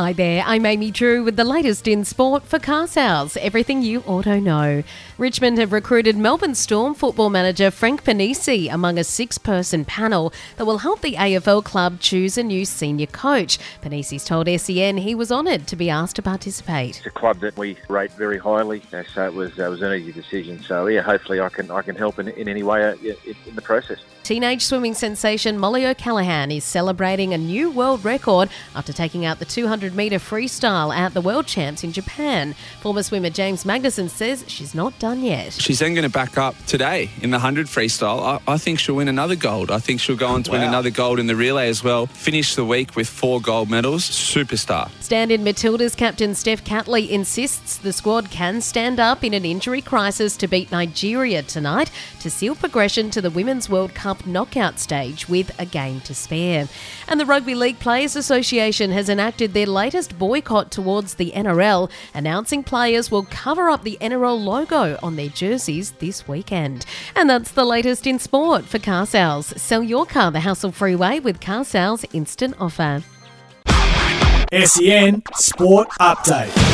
Hi there, I'm Amy Drew with the latest in sport for car sales. Everything you auto know. Richmond have recruited Melbourne Storm football manager Frank Ponissi among a six person panel that will help the AFL club choose a new senior coach. Ponissi's told SEN he was honoured to be asked to participate. It's a club that we rate very highly, uh, so it was, uh, it was an easy decision. So, yeah, hopefully I can, I can help in, in any way uh, in the process. Teenage swimming sensation Mollie O'Callaghan is celebrating a new world record after taking out the 200 metre freestyle at the World Champs in Japan. Former swimmer James Magnussen says she's not done yet. She's then going to back up today in the 100 freestyle. I, I think she'll win another gold. I think she'll go on to wow. win another gold in the relay as well. Finish the week with four gold medals. Superstar. Stand in Matildas captain Steph Catley insists the squad can stand up in an injury crisis to beat Nigeria tonight to seal progression to the Women's World Cup Cup knockout stage with a game to spare. And the Rugby League Players Association has enacted their latest boycott towards the NRL, announcing players will cover up the NRL logo on their jerseys this weekend. And that's the latest in sport for car sales. Sell your car the hassle free way with car sales instant offer. SEN Sport Update.